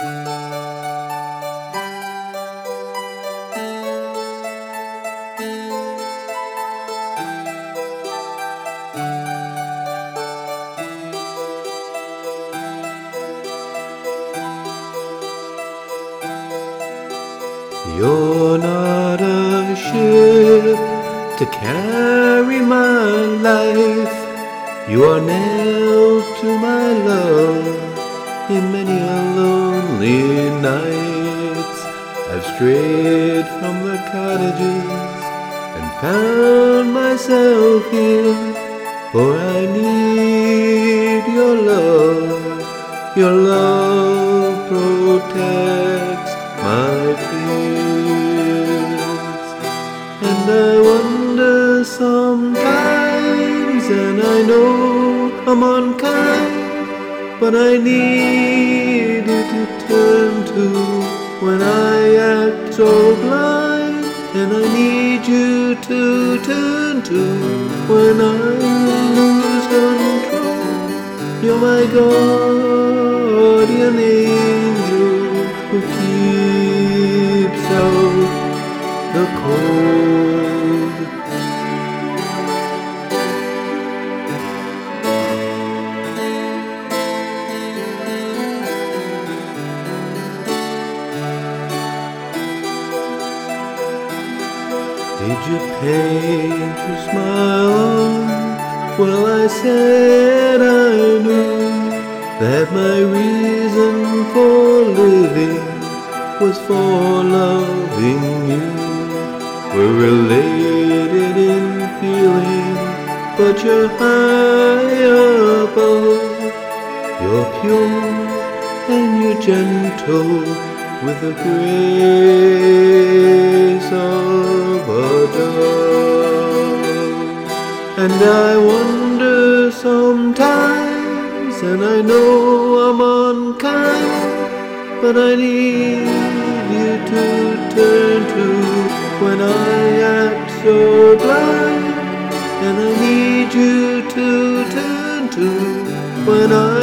You're not a ship to carry my life. You are nailed to my love in many a lonely nights. I've strayed from the cottages and found myself here, for I need your love. Your love protects my fears. And I wonder sometimes, and I know I'm unkind, but I need so blind. And I need you to turn to when I lose control. You're my guardian Did you paint your smile? Well, I said I knew that my reason for living was for loving you. We're related in feeling, but you're high above. You're pure and you're gentle with the grace of And I wonder sometimes, and I know I'm unkind, but I need you to turn to when I act so blind. And I need you to turn to when I.